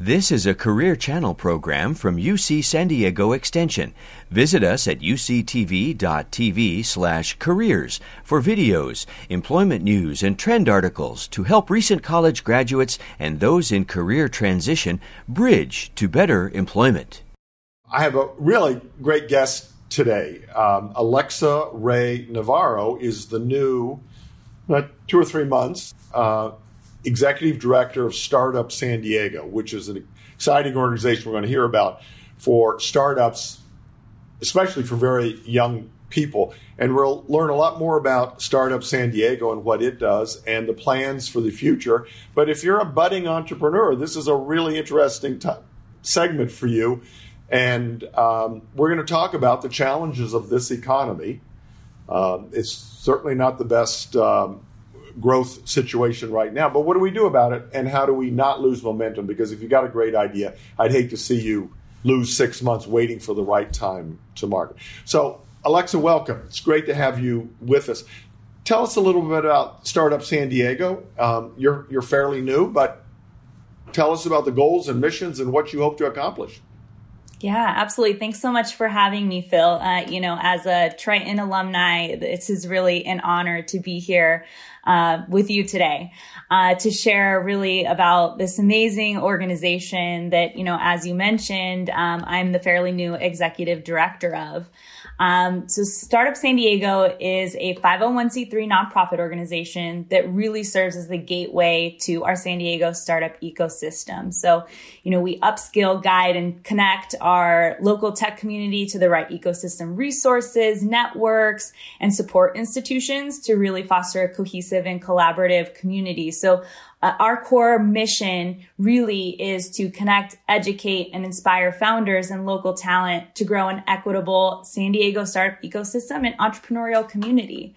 This is a Career Channel program from UC San Diego Extension. Visit us at uctv.tv slash careers for videos, employment news, and trend articles to help recent college graduates and those in career transition bridge to better employment. I have a really great guest today. Um, Alexa Ray Navarro is the new, uh, two or three months, uh, executive director of Startup San Diego, which is an exciting organization we're going to hear about for startups, especially for very young people. And we'll learn a lot more about Startup San Diego and what it does and the plans for the future. But if you're a budding entrepreneur, this is a really interesting t- segment for you. And um, we're going to talk about the challenges of this economy. Um, it's certainly not the best um, growth situation right now. But what do we do about it, and how do we not lose momentum? Because if you got a great idea, I'd hate to see you lose six months waiting for the right time to market. So, Alexa, welcome. It's great to have you with us. Tell us a little bit about Startup San Diego. Um, you're you're fairly new, but tell us about the goals and missions and what you hope to accomplish. Yeah, absolutely. Thanks so much for having me, Phil. Uh, you know, as a Triton alumni, this is really an honor to be here uh, with you today uh, to share really about this amazing organization that, you know, as you mentioned, um, I'm the fairly new executive director of. Um, so Startup San Diego is a 501c3 nonprofit organization that really serves as the gateway to our San Diego startup ecosystem. So, you know, we upskill, guide, and connect our local tech community to the right ecosystem resources, networks, and support institutions to really foster a cohesive and collaborative community. So uh, our core mission really is to connect, educate, and inspire founders and local talent to grow an equitable San Diego startup ecosystem and entrepreneurial community.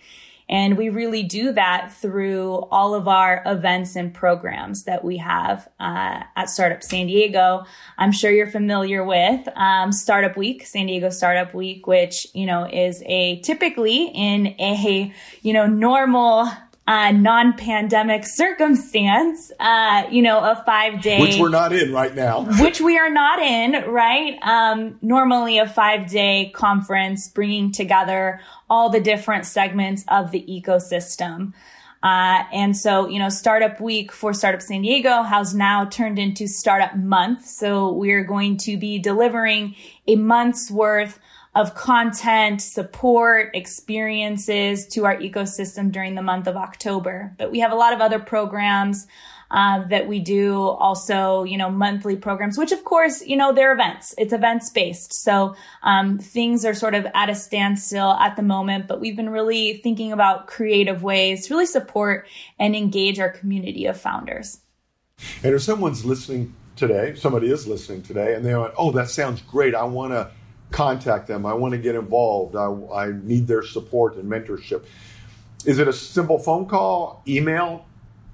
And we really do that through all of our events and programs that we have uh, at Startup San Diego. I'm sure you're familiar with um, Startup Week, San Diego Startup Week, which you know is a typically in a you know normal uh, non-pandemic circumstance, uh, you know, a five day, which we're not in right now, which we are not in, right? Um, normally a five day conference bringing together all the different segments of the ecosystem. Uh, and so, you know, Startup Week for Startup San Diego has now turned into Startup Month. So we're going to be delivering a month's worth of content, support, experiences to our ecosystem during the month of October. But we have a lot of other programs uh, that we do also, you know, monthly programs, which of course, you know, they're events. It's events based. So um, things are sort of at a standstill at the moment, but we've been really thinking about creative ways to really support and engage our community of founders. And if someone's listening today, somebody is listening today, and they went, oh, that sounds great. I want to contact them. I want to get involved. I, I need their support and mentorship. Is it a simple phone call, email?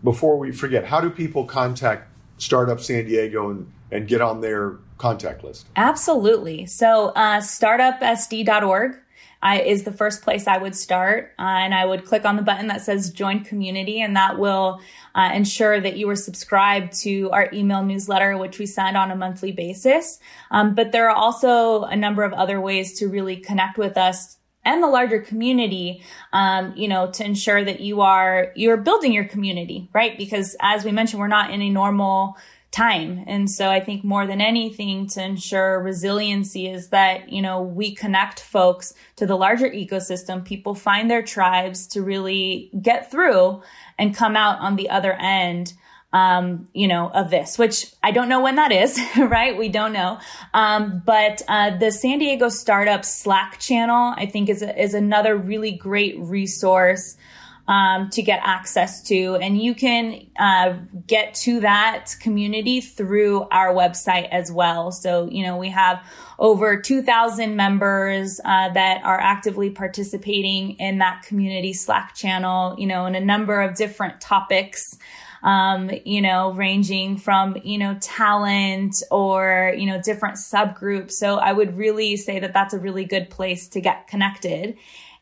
Before we forget, how do people contact Startup San Diego and, and get on their contact list? Absolutely. So, uh, startupsd.org I, is the first place I would start. Uh, and I would click on the button that says join community, and that will uh, ensure that you are subscribed to our email newsletter, which we send on a monthly basis. Um, but there are also a number of other ways to really connect with us and the larger community, um, you know, to ensure that you are you're building your community, right? Because as we mentioned, we're not in a normal time. And so I think more than anything to ensure resiliency is that, you know, we connect folks to the larger ecosystem. People find their tribes to really get through and come out on the other end. Um, you know, of this, which I don't know when that is, right? We don't know. Um, but, uh, the San Diego Startup Slack channel, I think is, a, is another really great resource um, to get access to. And you can uh, get to that community through our website as well. So, you know, we have over 2,000 members uh, that are actively participating in that community Slack channel, you know, in a number of different topics. Um, you know, ranging from, you know, talent or, you know, different subgroups. So I would really say that that's a really good place to get connected.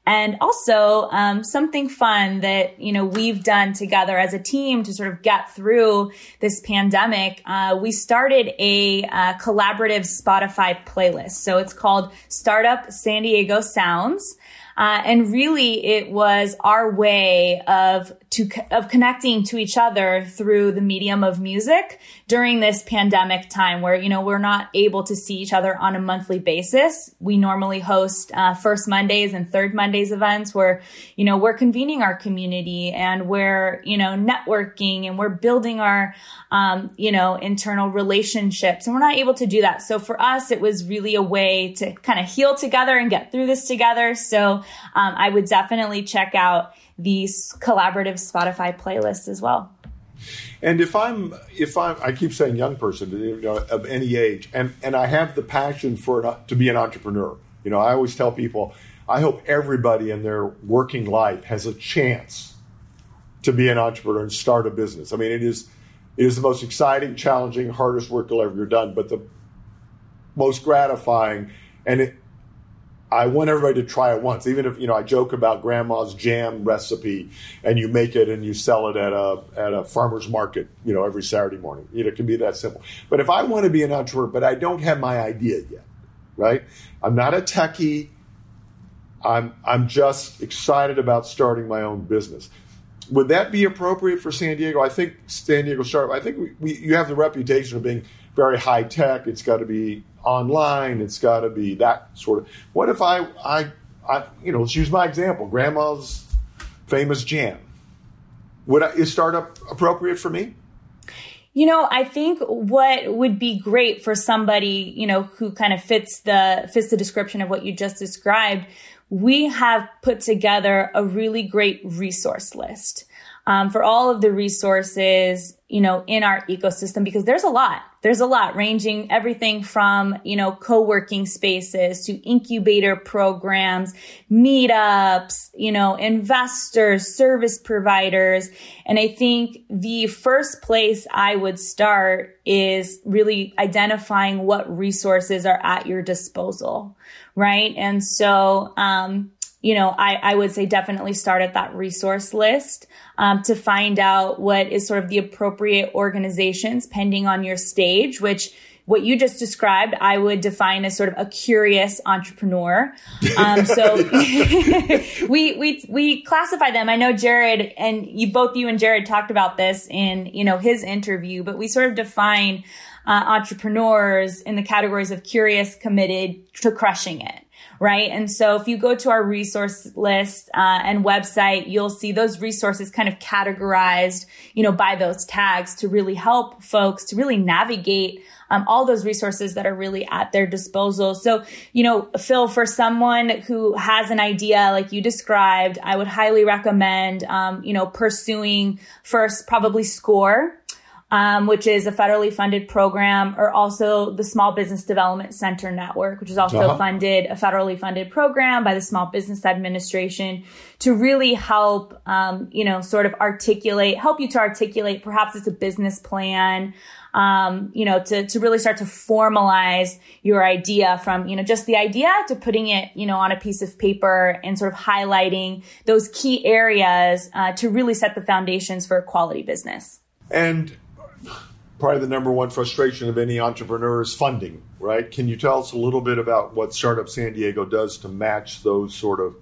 And also, um, something fun that, you know, we've done together as a team to sort of get through this pandemic. Uh, we started a uh, collaborative Spotify playlist. So it's called Startup San Diego Sounds. Uh, and really it was our way of to of connecting to each other through the medium of music during this pandemic time where you know we're not able to see each other on a monthly basis. We normally host uh, first mondays and third mondays events where you know we're convening our community and we're you know networking and we're building our um, you know internal relationships. And we're not able to do that. So for us it was really a way to kind of heal together and get through this together. So um, i would definitely check out these collaborative Spotify playlists as well. And if I'm, if I'm, I keep saying young person, you know, of any age, and and I have the passion for to be an entrepreneur. You know, I always tell people, I hope everybody in their working life has a chance to be an entrepreneur and start a business. I mean, it is, it is the most exciting, challenging, hardest work you'll ever done, but the most gratifying, and it, I want everybody to try it once, even if you know I joke about grandma's jam recipe, and you make it and you sell it at a at a farmer's market, you know, every Saturday morning. You know, it can be that simple. But if I want to be an entrepreneur, but I don't have my idea yet, right? I'm not a techie. I'm I'm just excited about starting my own business. Would that be appropriate for San Diego? I think San Diego startup. I think we, we you have the reputation of being very high tech. It's got to be online. It's got to be that sort of. What if I, I, I, you know, let's use my example. Grandma's famous jam. Would I, is startup appropriate for me? You know, I think what would be great for somebody, you know, who kind of fits the fits the description of what you just described, we have put together a really great resource list um, for all of the resources, you know, in our ecosystem because there's a lot. There's a lot ranging everything from, you know, co-working spaces to incubator programs, meetups, you know, investors, service providers. And I think the first place I would start is really identifying what resources are at your disposal. Right. And so, um, you know, I, I would say definitely start at that resource list um, to find out what is sort of the appropriate organizations pending on your stage, which what you just described, I would define as sort of a curious entrepreneur. Um, so we, we, we classify them. I know Jared and you, both you and Jared talked about this in, you know, his interview, but we sort of define uh, entrepreneurs in the categories of curious, committed to crushing it right? And so if you go to our resource list uh, and website, you'll see those resources kind of categorized, you know, by those tags to really help folks to really navigate um, all those resources that are really at their disposal. So, you know, Phil, for someone who has an idea like you described, I would highly recommend, um, you know, pursuing first probably SCORE um, which is a federally funded program, or also the Small Business Development Center Network, which is also uh-huh. funded, a federally funded program by the Small Business Administration to really help, um, you know, sort of articulate, help you to articulate, perhaps it's a business plan, um, you know, to, to really start to formalize your idea from, you know, just the idea to putting it, you know, on a piece of paper and sort of highlighting those key areas uh, to really set the foundations for a quality business. And probably the number one frustration of any entrepreneur is funding, right? Can you tell us a little bit about what Startup San Diego does to match those sort of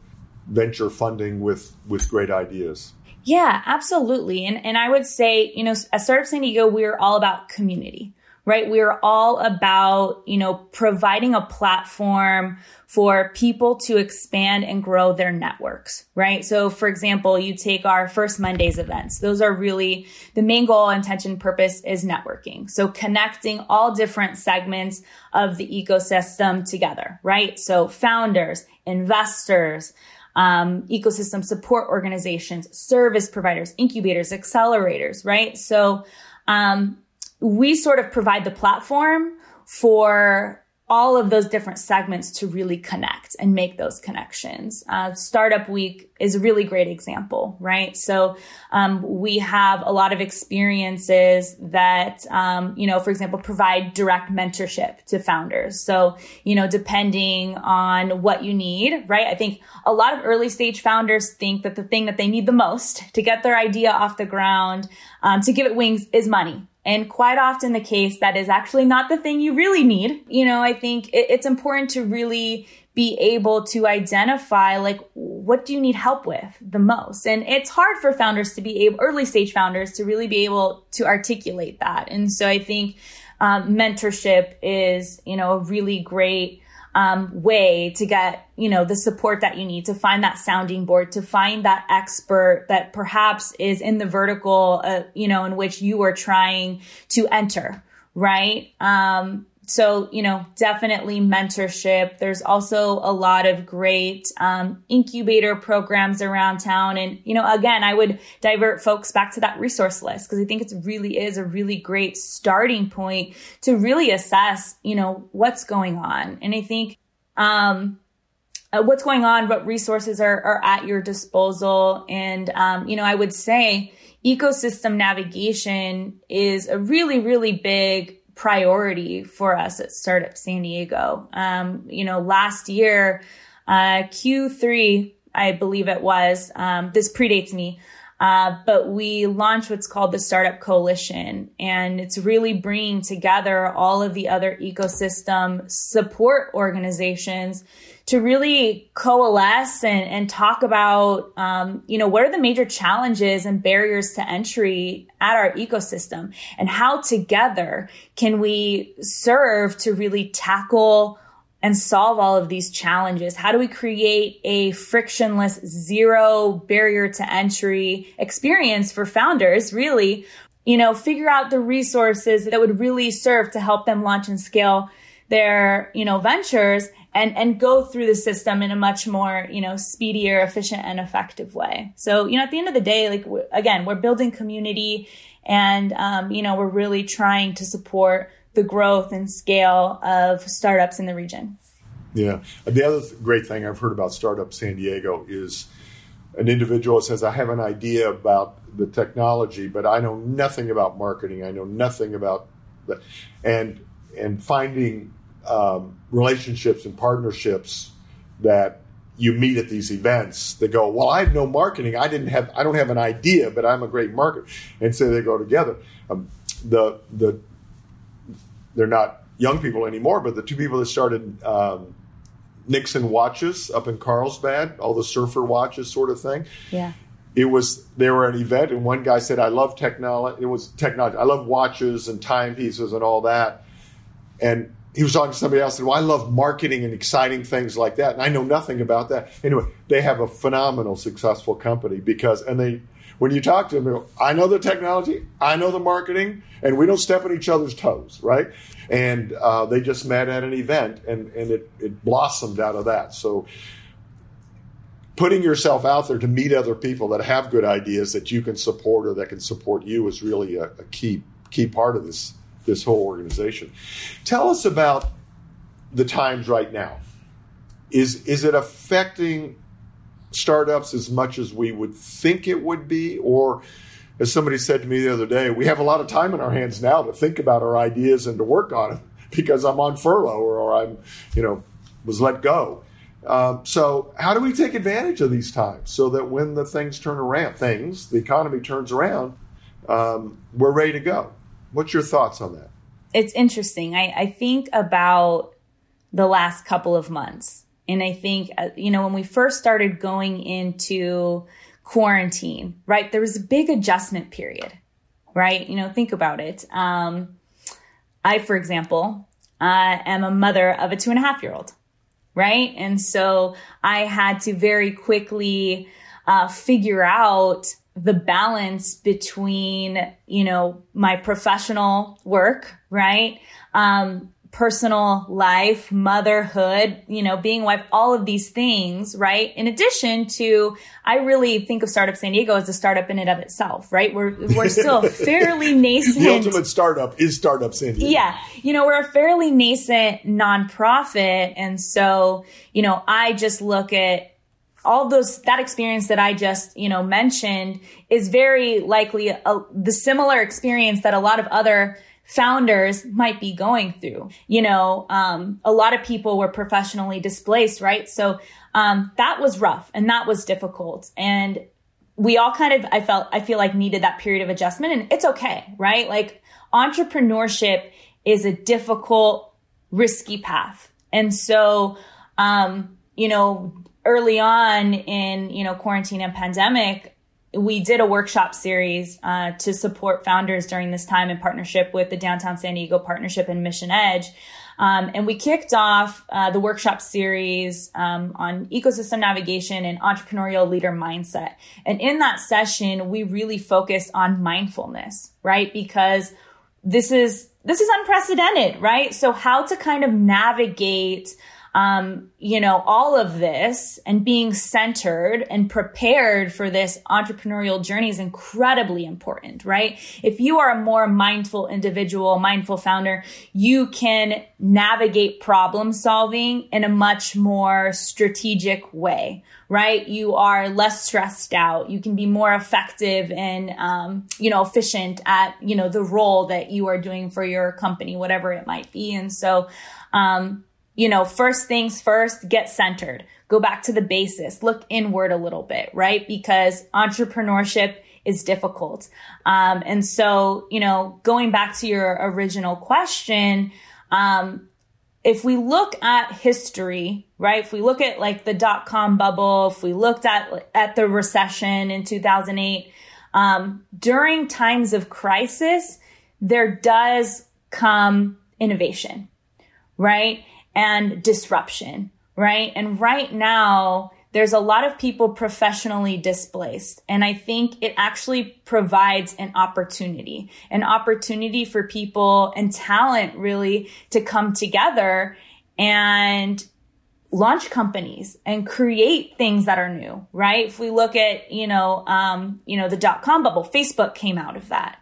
venture funding with with great ideas? Yeah, absolutely. And and I would say, you know, at Startup San Diego, we're all about community right? We're all about, you know, providing a platform for people to expand and grow their networks, right? So for example, you take our first Mondays events. Those are really the main goal, intention, purpose is networking. So connecting all different segments of the ecosystem together, right? So founders, investors, um, ecosystem support organizations, service providers, incubators, accelerators, right? So, um, we sort of provide the platform for all of those different segments to really connect and make those connections. Uh, Startup Week is a really great example, right? So um, we have a lot of experiences that, um, you know, for example, provide direct mentorship to founders. So, you know, depending on what you need, right? I think a lot of early stage founders think that the thing that they need the most to get their idea off the ground, um, to give it wings is money and quite often the case that is actually not the thing you really need. You know, I think it's important to really be able to identify like what do you need help with the most and it's hard for founders to be able early stage founders to really be able to articulate that and so i think um, mentorship is you know a really great um, way to get you know the support that you need to find that sounding board to find that expert that perhaps is in the vertical uh, you know in which you are trying to enter right? Um, so you know definitely mentorship. There's also a lot of great um, incubator programs around town. And you know again i would divert folks back to that resource list because i think it really is a really great starting point to really assess you know what's going on. And i think um, uh, what's going on what resources are, are at your disposal. And um, you know i would say ecosystem navigation is a really really big priority for us at Startup San Diego. Um, you know, last year, uh, Q3, I believe it was, um, this predates me. Uh, but we launched what's called the Startup Coalition, and it's really bringing together all of the other ecosystem support organizations to really coalesce and, and talk about, um, you know, what are the major challenges and barriers to entry at our ecosystem and how together can we serve to really tackle and solve all of these challenges? How do we create a frictionless zero barrier to entry experience for founders really? You know, figure out the resources that would really serve to help them launch and scale their, you know, ventures and and go through the system in a much more you know speedier efficient and effective way so you know at the end of the day like again we're building community and um, you know we're really trying to support the growth and scale of startups in the region yeah the other great thing i've heard about startup san diego is an individual says i have an idea about the technology but i know nothing about marketing i know nothing about that and and finding um, relationships and partnerships that you meet at these events that go, well, I have no marketing. I didn't have, I don't have an idea, but I'm a great marketer. And so they go together. Um, the, the, they're not young people anymore, but the two people that started, um, Nixon watches up in Carlsbad, all the surfer watches sort of thing. Yeah. It was, they were at an event and one guy said, I love technology. It was technology. I love watches and timepieces and all that. And he was talking to somebody else and well, I love marketing and exciting things like that. And I know nothing about that. Anyway, they have a phenomenal, successful company because, and they, when you talk to them, I know the technology, I know the marketing, and we don't step on each other's toes, right? And uh, they just met at an event and, and it, it blossomed out of that. So putting yourself out there to meet other people that have good ideas that you can support or that can support you is really a, a key, key part of this this whole organization. Tell us about the times right now. Is is it affecting startups as much as we would think it would be, or as somebody said to me the other day, we have a lot of time in our hands now to think about our ideas and to work on them because I'm on furlough or, I'm, you know, was let go. Um, so how do we take advantage of these times so that when the things turn around, things, the economy turns around, um, we're ready to go? What's your thoughts on that? It's interesting. I, I think about the last couple of months. And I think, uh, you know, when we first started going into quarantine, right, there was a big adjustment period, right? You know, think about it. Um, I, for example, I am a mother of a two and a half year old, right? And so I had to very quickly uh, figure out the balance between, you know, my professional work, right? Um, personal life, motherhood, you know, being a wife, all of these things, right? In addition to, I really think of Startup San Diego as a startup in and of itself, right? We're, we're still fairly nascent. the ultimate startup is Startup San Diego. Yeah. You know, we're a fairly nascent nonprofit. And so, you know, I just look at all those that experience that I just you know mentioned is very likely a, the similar experience that a lot of other founders might be going through. You know, um, a lot of people were professionally displaced, right? So um, that was rough and that was difficult. And we all kind of, I felt, I feel like needed that period of adjustment and it's okay, right? Like entrepreneurship is a difficult, risky path. And so, um, you know, early on in, you know, quarantine and pandemic, we did a workshop series uh, to support founders during this time in partnership with the Downtown San Diego Partnership and Mission Edge. Um, and we kicked off uh, the workshop series um, on ecosystem navigation and entrepreneurial leader mindset. And in that session, we really focused on mindfulness, right? Because this is this is unprecedented, right? So how to kind of navigate um, you know, all of this and being centered and prepared for this entrepreneurial journey is incredibly important, right? If you are a more mindful individual, mindful founder, you can navigate problem solving in a much more strategic way, right? You are less stressed out. You can be more effective and, um, you know, efficient at, you know, the role that you are doing for your company, whatever it might be. And so, um, you know, first things first, get centered. Go back to the basis. Look inward a little bit, right? Because entrepreneurship is difficult. Um, and so, you know, going back to your original question, um, if we look at history, right? If we look at like the dot com bubble, if we looked at at the recession in 2008, um, during times of crisis, there does come innovation, right? And disruption, right? And right now, there's a lot of people professionally displaced. And I think it actually provides an opportunity, an opportunity for people and talent really to come together and launch companies and create things that are new, right? If we look at, you know, um, you know, the dot com bubble, Facebook came out of that,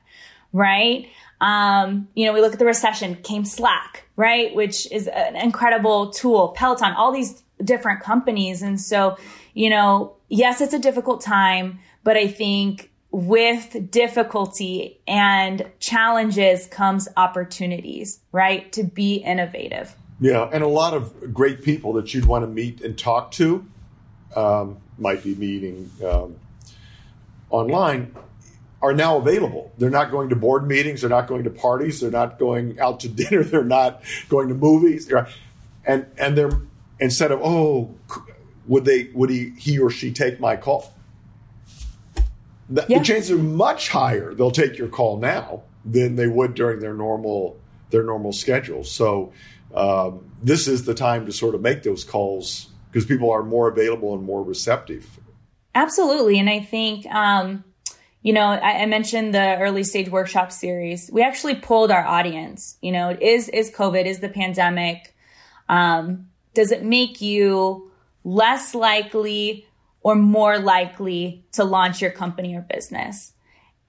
right? Um, you know, we look at the recession, came Slack, right? Which is an incredible tool, Peloton, all these different companies. And so, you know, yes, it's a difficult time, but I think with difficulty and challenges comes opportunities, right? To be innovative. Yeah, and a lot of great people that you'd want to meet and talk to um, might be meeting um, online are now available. They're not going to board meetings. They're not going to parties. They're not going out to dinner. They're not going to movies. And and they're instead of oh, would they would he he or she take my call? The, yeah. the chances are much higher they'll take your call now than they would during their normal their normal schedule. So um, this is the time to sort of make those calls because people are more available and more receptive. Absolutely, and I think. Um, you know, I, I, mentioned the early stage workshop series. We actually pulled our audience. You know, is is COVID, is the pandemic, um, does it make you less likely or more likely to launch your company or business?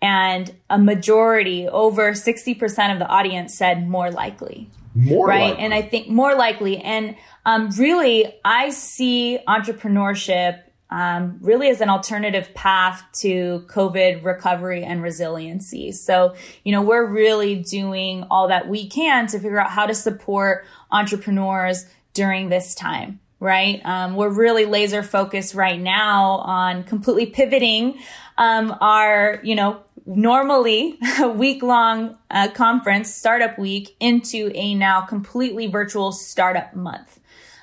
And a majority, over 60% of the audience said more likely. More right. Likely. And I think more likely. And um, really, I see entrepreneurship um, really as an alternative path to COVID recovery and resiliency. So, you know, we're really doing all that we can to figure out how to support entrepreneurs during this time. Right. Um, we're really laser focused right now on completely pivoting um, our, you know, normally a week long uh, conference, Startup Week, into a now completely virtual startup month.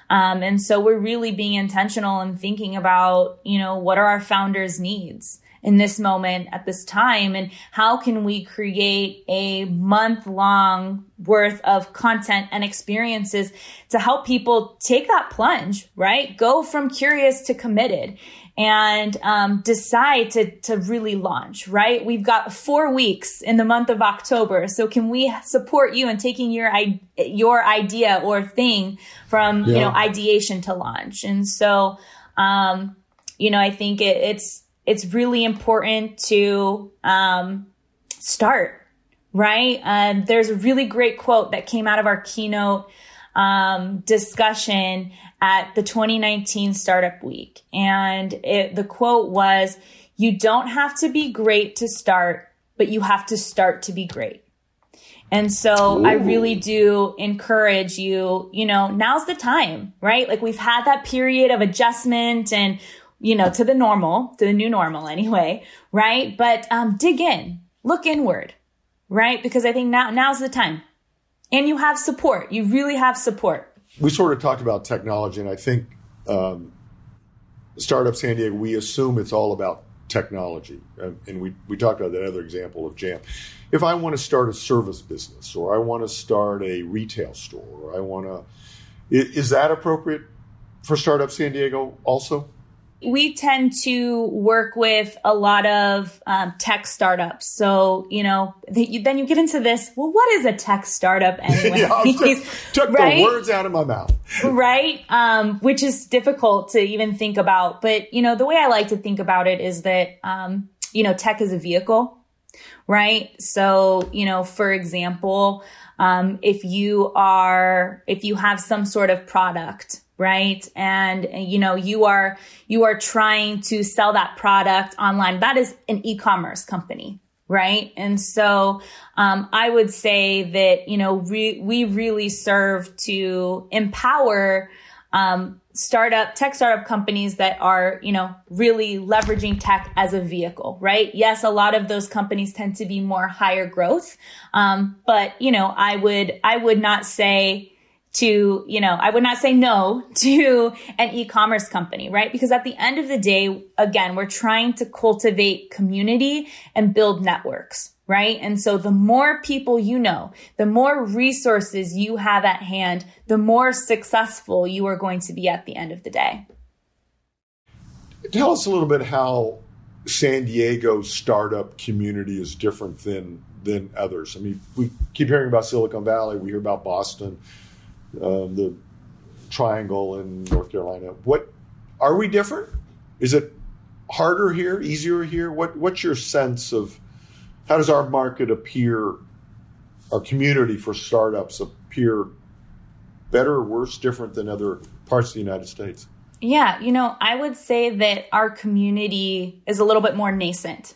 Um, and so we're really being intentional and thinking about, you know, what are our founders' needs? in this moment at this time and how can we create a month long worth of content and experiences to help people take that plunge right go from curious to committed and um, decide to, to really launch, right? We've got four weeks in the month of October. So can we support you in taking your, your idea or thing from, yeah. you know, ideation to launch? And so, um, you know, I think it, it's, it's really important to, um, start, right? Um, there's a really great quote that came out of our keynote, um, discussion at the 2019 Startup Week. And it, the quote was, You don't have to be great to start, but you have to start to be great. And so Ooh. I really do encourage you, you know, now's the time, right? Like we've had that period of adjustment and, you know, to the normal, to the new normal anyway, right? But um, dig in, look inward, right? Because I think now now's the time. And you have support. You really have support we sort of talked about technology, and I think um, Startup San Diego, we assume it's all about technology. And, and, we, we talked about that other example of Jam. If I want to start a service business, or I want to start a retail store, or I want to, is that appropriate for Startup San Diego also? We tend to work with a lot of um, tech startups. So, you know, you, then you get into this, well, what is a tech startup anyway? yeah, took right? the words out of my mouth. right. Um, which is difficult to even think about. But, you know, the way I like to think about it is that, um, you know, tech is a vehicle, right? So, you know, for example, um, if you are, if you have some sort of product, right? And you know you are you are trying to sell that product online. That is an e-commerce company right? And so um, i would say that you know re- we really serve to empower um, startup tech startup companies that are you know really leveraging tech as a vehicle right? Yes a lot of those companies tend to be more higher growth um, but you know i would i would not say to, you know, I would not say no to an e-commerce company, right? Because at the end of the day, again, we're trying to cultivate community and build networks, right? And so the more people you know, the more resources you have at hand, the more successful you are going to be at the end of the day. Tell us a little bit how San Diego startup community is different than than others. I mean, we keep hearing about Silicon Valley, we hear about Boston um, the triangle in North Carolina. What are we different? Is it harder here, easier here? What What's your sense of how does our market appear, our community for startups appear better or worse, different than other parts of the United States? Yeah, you know, I would say that our community is a little bit more nascent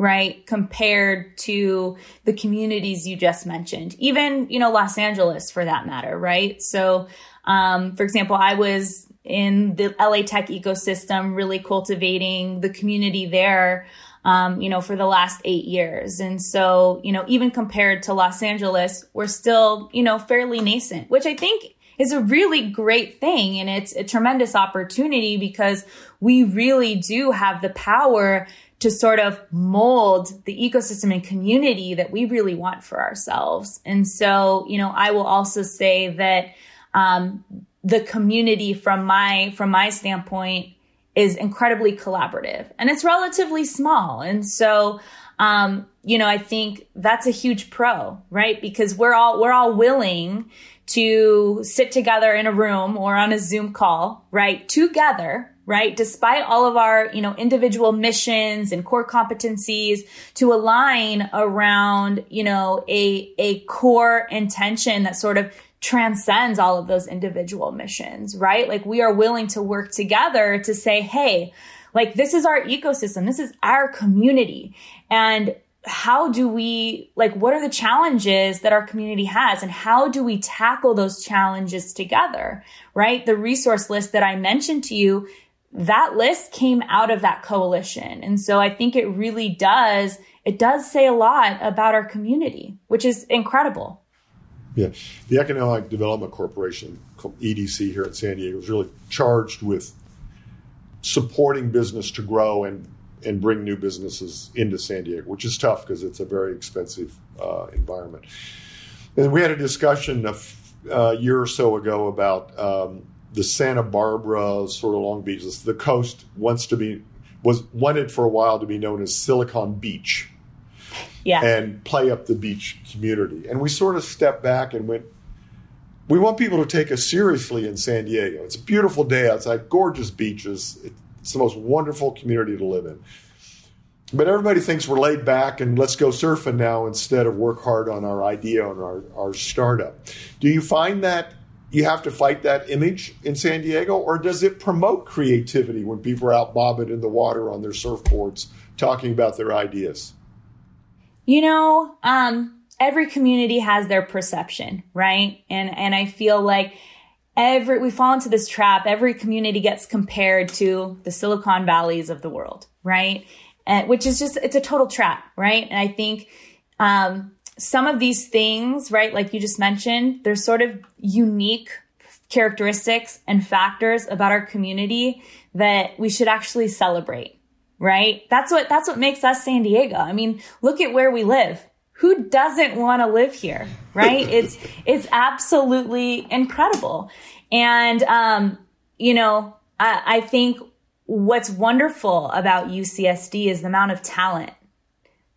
right? Compared to the communities you just mentioned, even, you know, Los Angeles for that matter, right? So, um, for example, I was in the LA tech ecosystem, really cultivating the community there, um, you know, for the last eight years. And so, you know, even compared to Los Angeles, we're still, you know, fairly nascent, which I think is a really great thing. And it's a tremendous opportunity because we really do have the power to sort of mold the ecosystem and community that we really want for ourselves. And so, you know, I will also say that um, the community from my from my standpoint is incredibly collaborative and it's relatively small. And so, um, you know, I think that's a huge pro, right? Because we're all we're all willing to sit together in a room or on a Zoom call, right? Together, right? Despite all of our, you know, individual missions and core competencies to align around, you know, a, a core intention that sort of transcends all of those individual missions, right? Like we are willing to work together to say, Hey, like this is our ecosystem. This is our community. And how do we like what are the challenges that our community has and how do we tackle those challenges together right the resource list that i mentioned to you that list came out of that coalition. And so I think it really does, it does say a lot about our community, which is incredible. Yeah. The Economic Development Corporation, called EDC here in San Diego, is really charged with supporting business to grow and, and bring new businesses into San Diego, which is tough because it's a very expensive uh, environment. And we had a discussion a, f- a year or so ago about um, the Santa Barbara sort of Long Beach, the coast wants to be was wanted for a while to be known as Silicon Beach. Yeah. And play up the beach community. And we sort of stepped back and went, we want people to take us seriously in San Diego. It's a beautiful day outside, gorgeous beaches. It's the most wonderful community to live in. But everybody thinks we're laid back and let's go surfing now instead of work hard on our idea and our, our startup. Do you find that you have to fight that image in San Diego, or does it promote creativity when people are out bobbing in the water on their surfboards talking about their ideas? You know, um, every community has their perception, right? And and I feel like every we fall into this trap. Every community gets compared to the Silicon Valleys of the world, right? And which is just it's a total trap, right? And I think um, some of these things, right, like you just mentioned, there's sort of unique characteristics and factors about our community that we should actually celebrate, right? That's what, that's what makes us San Diego. I mean, look at where we live. Who doesn't want to live here, right? it's, it's absolutely incredible. And, um, you know, I, I think what's wonderful about UCSD is the amount of talent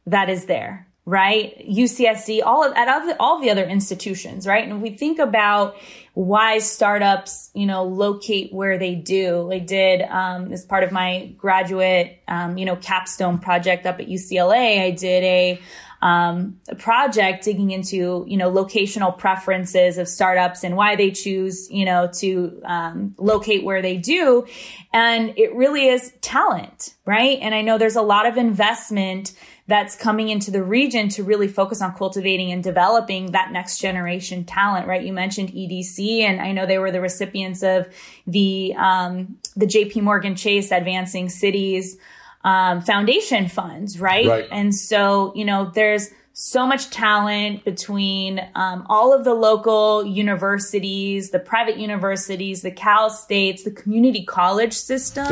that is there right? UCSD, all of, at all the other institutions, right? And if we think about why startups, you know, locate where they do, I did, um, as part of my graduate, um, you know, capstone project up at UCLA, I did a, um, a project digging into, you know, locational preferences of startups and why they choose, you know, to um, locate where they do. And it really is talent, right? And I know there's a lot of investment that's coming into the region to really focus on cultivating and developing that next generation talent, right? You mentioned EDC, and I know they were the recipients of the um, the JP Morgan Chase Advancing Cities um, Foundation funds, right? right? And so, you know, there's so much talent between um, all of the local universities, the private universities, the Cal States, the community college system.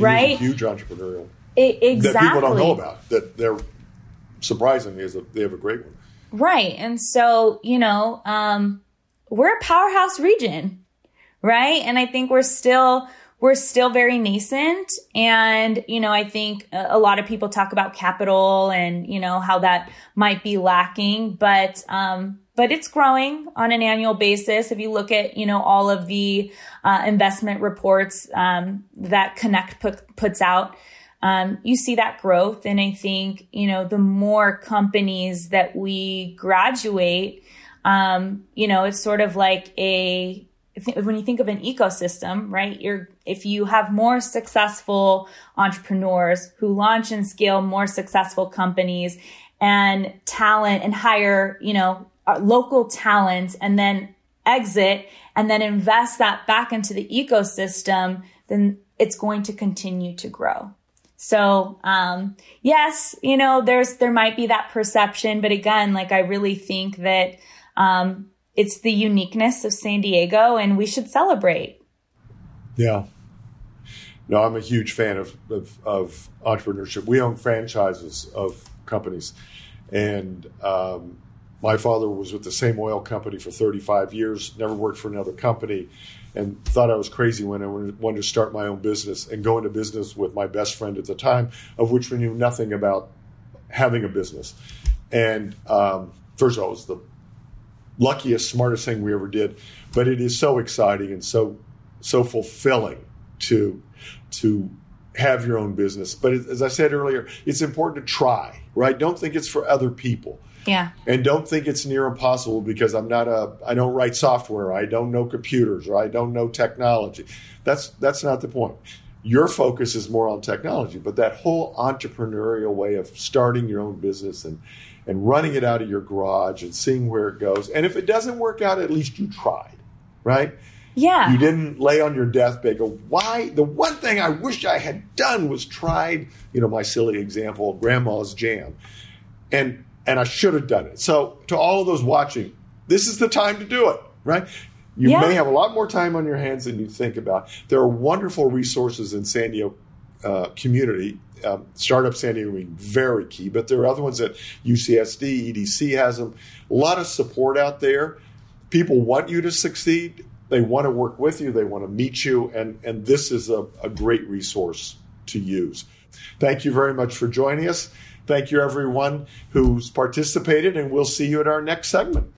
right? huge entrepreneurial it, exactly. that people don't know about. That they're surprisingly is that they have a great one. Right, and so you know, um, we're a powerhouse region, right? And I think we're still we're still very nascent, and you know, I think a lot of people talk about capital and you know how that might be lacking, but um, but it's growing on an annual basis. If you look at, you know, all of the uh, investment reports um, that Connect put, puts out, um, you see that growth. And I think, you know, the more companies that we graduate, um, you know, it's sort of like a, when you think of an ecosystem, right? You're, if you have more successful entrepreneurs who launch and scale more successful companies and talent and hire, you know, uh, local talent and then exit and then invest that back into the ecosystem, then it's going to continue to grow. So, um, yes, you know, there's, there might be that perception, but again, like I really think that, um, it's the uniqueness of San Diego and we should celebrate. Yeah. No, I'm a huge fan of, of, of entrepreneurship. We own franchises of companies. And um, my father was with the same oil company for 35 years, never worked for another company and thought I was crazy when I wanted to start my own business and go into business with my best friend at the time, of which we knew nothing about having a business. And um, first of all, it was the luckiest, smartest thing we ever did. But it is so exciting and so so fulfilling to to have your own business. But as I said earlier, it's important to try. Right? Don't think it's for other people. Yeah. And don't think it's near impossible because I'm not a I don't write software, I don't know computers, or I don't know technology. That's that's not the point. Your focus is more on technology, but that whole entrepreneurial way of starting your own business and and running it out of your garage and seeing where it goes. And if it doesn't work out, at least you tried, right? Yeah. You didn't lay on your deathbed go, why? The one thing I wish I had done was tried, you know, my silly example, grandma's jam. And and I should have done it. So, to all of those watching, this is the time to do it, right? You yeah. may have a lot more time on your hands than you think about. There are wonderful resources in San Diego uh, community. Um, Startup San Diego being very key, but there are other ones that UCSD, EDC has them. A lot of support out there. People want you to succeed. They want to work with you. They want to meet you, and and this is a, a great resource to use. Thank you very much for joining us. Thank you, everyone who's participated, and we'll see you at our next segment.